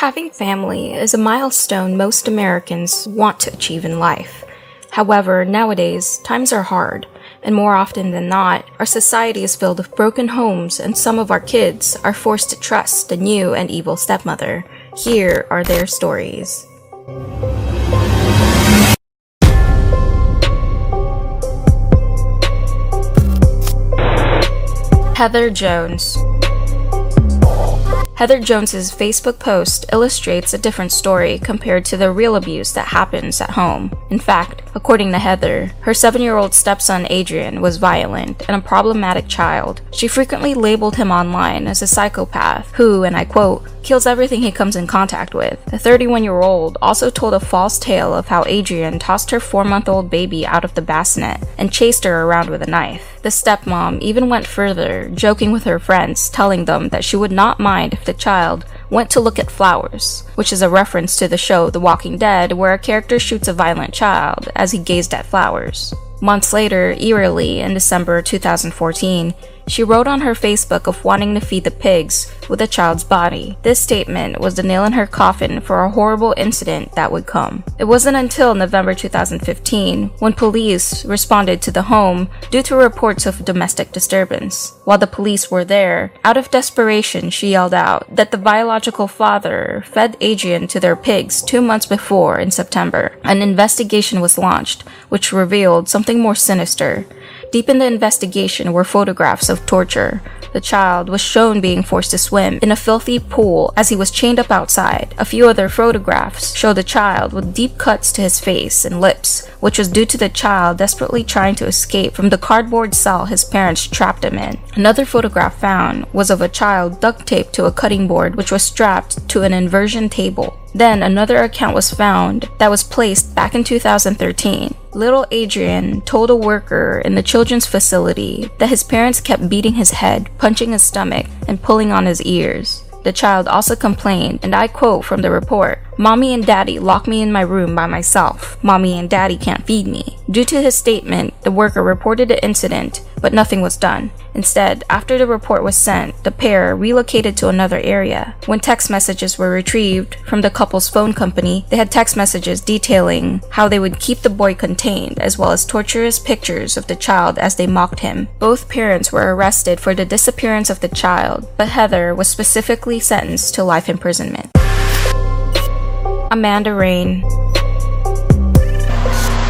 Having family is a milestone most Americans want to achieve in life. However, nowadays, times are hard, and more often than not, our society is filled with broken homes, and some of our kids are forced to trust a new and evil stepmother. Here are their stories. Heather Jones Heather Jones's Facebook post illustrates a different story compared to the real abuse that happens at home. In fact, according to Heather, her 7-year-old stepson Adrian was violent and a problematic child. She frequently labeled him online as a psychopath who, and I quote, kills everything he comes in contact with. The 31 year old also told a false tale of how Adrian tossed her 4 month old baby out of the bassinet and chased her around with a knife. The stepmom even went further, joking with her friends, telling them that she would not mind if the child went to look at flowers, which is a reference to the show The Walking Dead, where a character shoots a violent child as he gazed at flowers. Months later, eerily, in December 2014, she wrote on her Facebook of wanting to feed the pigs with a child's body. This statement was the nail in her coffin for a horrible incident that would come. It wasn't until November 2015 when police responded to the home due to reports of domestic disturbance. While the police were there, out of desperation, she yelled out that the biological father fed Adrian to their pigs two months before in September. An investigation was launched, which revealed something more sinister. Deep in the investigation were photographs of torture. The child was shown being forced to swim in a filthy pool as he was chained up outside. A few other photographs show the child with deep cuts to his face and lips, which was due to the child desperately trying to escape from the cardboard cell his parents trapped him in. Another photograph found was of a child duct taped to a cutting board which was strapped to an inversion table. Then another account was found that was placed back in 2013. Little Adrian told a worker in the children's facility that his parents kept beating his head, punching his stomach, and pulling on his ears. The child also complained, and I quote from the report Mommy and Daddy lock me in my room by myself. Mommy and Daddy can't feed me. Due to his statement, the worker reported the incident, but nothing was done. Instead, after the report was sent, the pair relocated to another area. When text messages were retrieved from the couple's phone company, they had text messages detailing how they would keep the boy contained, as well as torturous pictures of the child as they mocked him. Both parents were arrested for the disappearance of the child, but Heather was specifically sentenced to life imprisonment. Amanda Rain.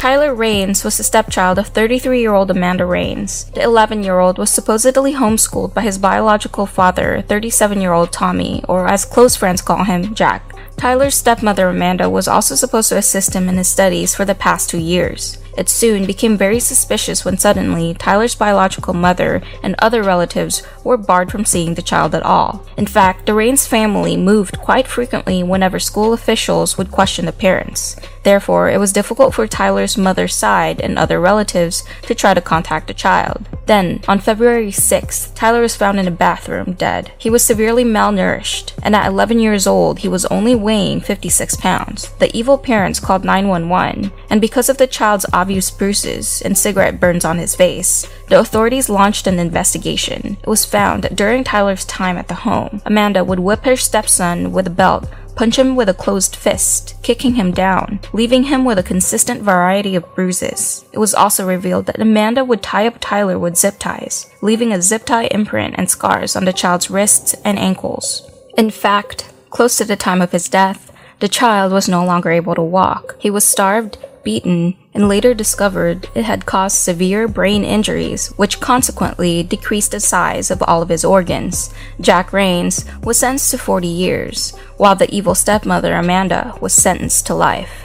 Tyler Rains was the stepchild of 33 year old Amanda Rains. The 11 year old was supposedly homeschooled by his biological father, 37 year old Tommy, or as close friends call him, Jack. Tyler's stepmother Amanda was also supposed to assist him in his studies for the past two years. It soon became very suspicious when suddenly Tyler's biological mother and other relatives were barred from seeing the child at all. In fact, the Rains family moved quite frequently whenever school officials would question the parents. Therefore, it was difficult for Tyler's mother's side and other relatives to try to contact the child. Then, on February 6th, Tyler was found in a bathroom dead. He was severely malnourished, and at 11 years old, he was only weighing 56 pounds. The evil parents called 911, and because of the child's obvious bruises and cigarette burns on his face, the authorities launched an investigation. It was found that during Tyler's time at the home, Amanda would whip her stepson with a belt punch him with a closed fist, kicking him down, leaving him with a consistent variety of bruises. It was also revealed that Amanda would tie up Tyler with zip ties, leaving a zip tie imprint and scars on the child's wrists and ankles. In fact, close to the time of his death, the child was no longer able to walk. He was starved beaten, and later discovered it had caused severe brain injuries, which consequently decreased the size of all of his organs. Jack Rains was sentenced to 40 years, while the evil stepmother Amanda was sentenced to life.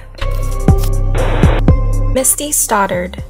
Misty Stoddard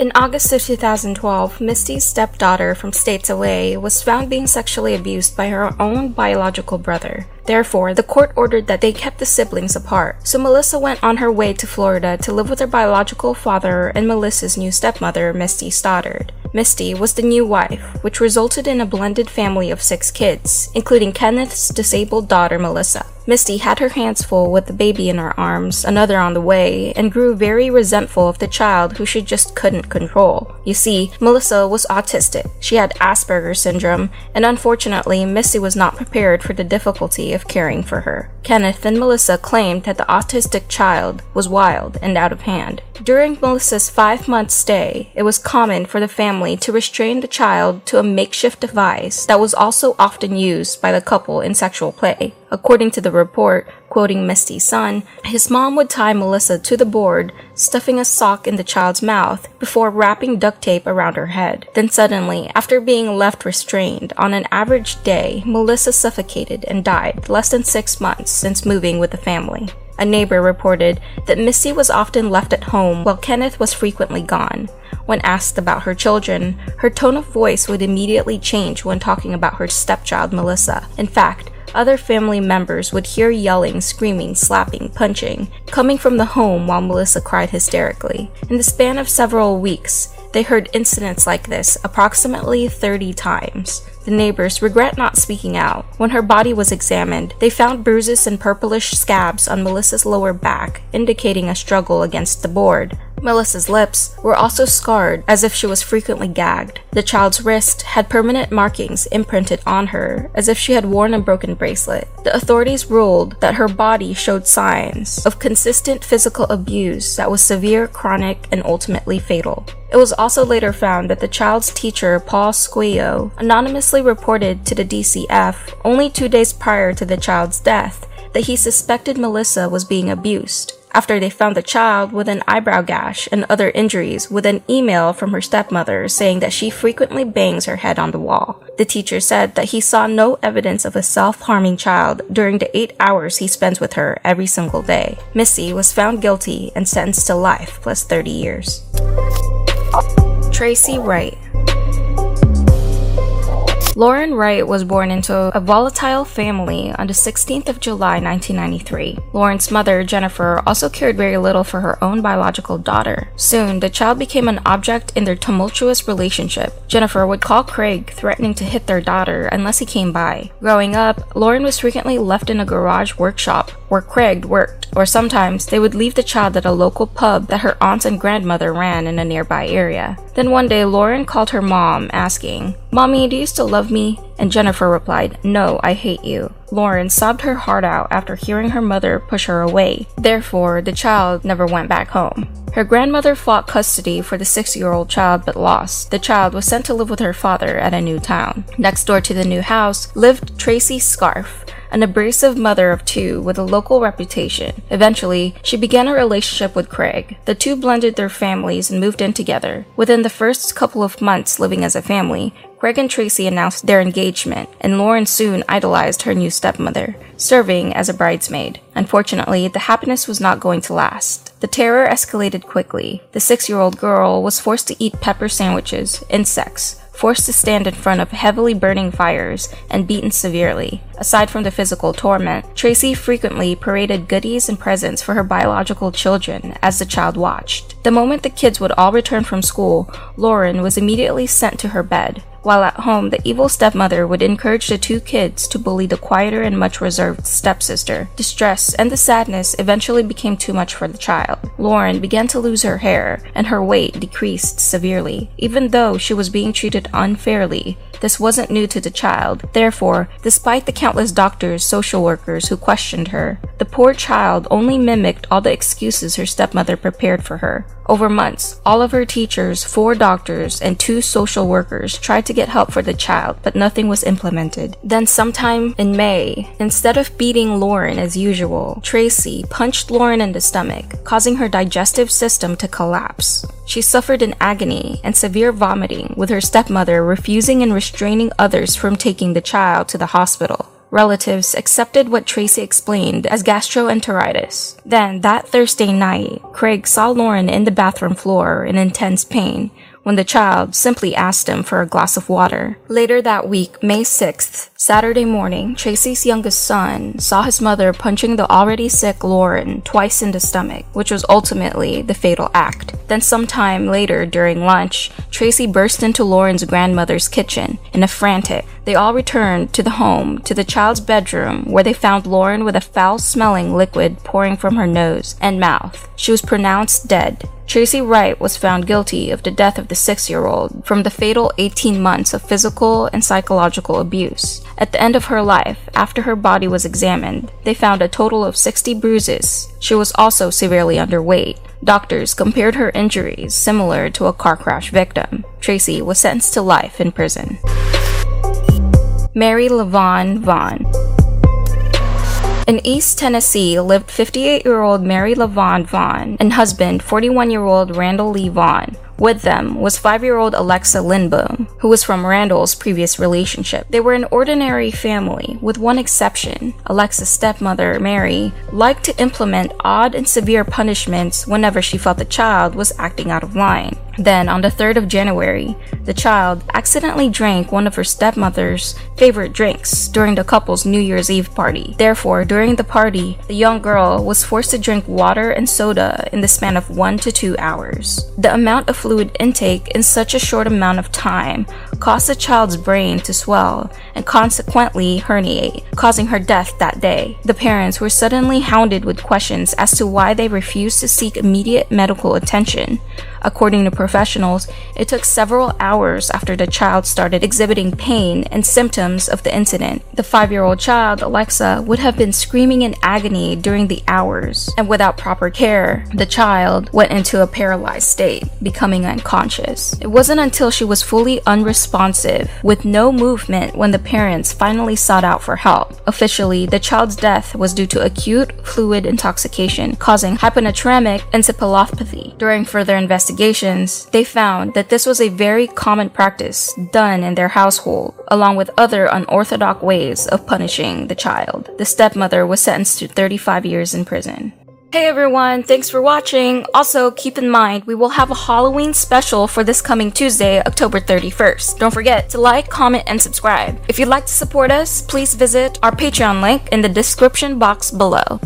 in August of 2012, Misty's stepdaughter from states away was found being sexually abused by her own biological brother. Therefore, the court ordered that they kept the siblings apart. So Melissa went on her way to Florida to live with her biological father and Melissa's new stepmother, Misty Stoddard. Misty was the new wife, which resulted in a blended family of six kids, including Kenneth's disabled daughter, Melissa. Misty had her hands full with the baby in her arms, another on the way, and grew very resentful of the child who she just couldn't control. You see, Melissa was autistic. She had Asperger's syndrome, and unfortunately, Misty was not prepared for the difficulty of caring for her. Kenneth and Melissa claimed that the autistic child was wild and out of hand. During Melissa's five month stay, it was common for the family to restrain the child to a makeshift device that was also often used by the couple in sexual play. According to the report, quoting Misty's son, his mom would tie Melissa to the board, stuffing a sock in the child's mouth before wrapping duct tape around her head. Then suddenly, after being left restrained, on an average day, Melissa suffocated and died less than six months since moving with the family. A neighbor reported that Missy was often left at home while Kenneth was frequently gone. When asked about her children, her tone of voice would immediately change when talking about her stepchild Melissa. In fact, other family members would hear yelling, screaming, slapping, punching, coming from the home while Melissa cried hysterically. In the span of several weeks, they heard incidents like this approximately 30 times. The neighbors regret not speaking out. When her body was examined, they found bruises and purplish scabs on Melissa's lower back, indicating a struggle against the board. Melissa's lips were also scarred as if she was frequently gagged. The child's wrist had permanent markings imprinted on her as if she had worn a broken bracelet. The authorities ruled that her body showed signs of consistent physical abuse that was severe, chronic, and ultimately fatal. It was also later found that the child's teacher, Paul Squio, anonymously reported to the DCF only two days prior to the child's death that he suspected Melissa was being abused after they found the child with an eyebrow gash and other injuries with an email from her stepmother saying that she frequently bangs her head on the wall. The teacher said that he saw no evidence of a self-harming child during the eight hours he spends with her every single day. Missy was found guilty and sentenced to life plus 30 years. Tracy Wright Lauren Wright was born into a volatile family on the 16th of July 1993. Lauren's mother, Jennifer, also cared very little for her own biological daughter. Soon, the child became an object in their tumultuous relationship. Jennifer would call Craig, threatening to hit their daughter unless he came by. Growing up, Lauren was frequently left in a garage workshop where Craig worked, or sometimes they would leave the child at a local pub that her aunts and grandmother ran in a nearby area. Then one day, Lauren called her mom, asking, Mommy, do you still love me? And Jennifer replied, No, I hate you. Lauren sobbed her heart out after hearing her mother push her away. Therefore, the child never went back home. Her grandmother fought custody for the six year old child but lost. The child was sent to live with her father at a new town. Next door to the new house lived Tracy Scarf, an abrasive mother of two with a local reputation. Eventually, she began a relationship with Craig. The two blended their families and moved in together. Within the first couple of months living as a family, Craig and Tracy announced their engagement, and Lauren soon idolized her new stepmother, serving as a bridesmaid. Unfortunately, the happiness was not going to last. The terror escalated quickly. The six year old girl was forced to eat pepper sandwiches, insects, forced to stand in front of heavily burning fires, and beaten severely. Aside from the physical torment, Tracy frequently paraded goodies and presents for her biological children as the child watched. The moment the kids would all return from school, Lauren was immediately sent to her bed. While at home, the evil stepmother would encourage the two kids to bully the quieter and much reserved stepsister. Distress and the sadness eventually became too much for the child. Lauren began to lose her hair, and her weight decreased severely. Even though she was being treated unfairly, this wasn't new to the child. Therefore, despite the countless doctors, social workers who questioned her, the poor child only mimicked all the excuses her stepmother prepared for her. Over months, all of her teachers, four doctors, and two social workers tried to get help for the child, but nothing was implemented. Then, sometime in May, instead of beating Lauren as usual, Tracy punched Lauren in the stomach, causing her digestive system to collapse. She suffered in agony and severe vomiting, with her stepmother refusing and others from taking the child to the hospital. Relatives accepted what Tracy explained as gastroenteritis. Then, that Thursday night, Craig saw Lauren in the bathroom floor in intense pain. when the child simply asked him for a glass of water. Later that week, May 6th, Saturday morning, Tracy's youngest son saw his mother punching the already sick Lauren twice in the stomach, which was ultimately the fatal act. Then, sometime later during lunch, Tracy burst into Lauren's grandmother's kitchen in a frantic. They all returned to the home, to the child's bedroom, where they found Lauren with a foul smelling liquid pouring from her nose and mouth. She was pronounced dead. Tracy Wright was found guilty of the death of the six year old from the fatal 18 months of physical and psychological abuse. At the end of her life, after her body was examined, they found a total of 60 bruises. She was also severely underweight. Doctors compared her injuries similar to a car crash victim. Tracy was sentenced to life in prison. Mary LaVaughn Vaughn in East Tennessee lived 58 year old Mary LaVaughn Vaughn and husband 41 year old Randall Lee Vaughn. With them was five year old Alexa Lindboom, who was from Randall's previous relationship. They were an ordinary family, with one exception. Alexa's stepmother, Mary, liked to implement odd and severe punishments whenever she felt the child was acting out of line. Then, on the 3rd of January, the child accidentally drank one of her stepmother's favorite drinks during the couple's New Year's Eve party. Therefore, during the party, the young girl was forced to drink water and soda in the span of one to two hours. The amount of fluid intake in such a short amount of time caused the child's brain to swell and consequently herniate, causing her death that day. The parents were suddenly hounded with questions as to why they refused to seek immediate medical attention. According to professionals, it took several hours after the child started exhibiting pain and symptoms of the incident. The five year old child, Alexa, would have been screaming in agony during the hours, and without proper care, the child went into a paralyzed state, becoming unconscious. It wasn't until she was fully unresponsive, with no movement, when the parents finally sought out for help. Officially, the child's death was due to acute fluid intoxication causing hyponatremic encephalopathy. During further investigation, investigations, they found that this was a very common practice done in their household, along with other unorthodox ways of punishing the child. The stepmother was sentenced to 35 years in prison. Hey everyone, thanks for watching. Also, keep in mind, we will have a Halloween special for this coming Tuesday, October 31st. Don't forget to like, comment, and subscribe. If you'd like to support us, please visit our Patreon link in the description box below.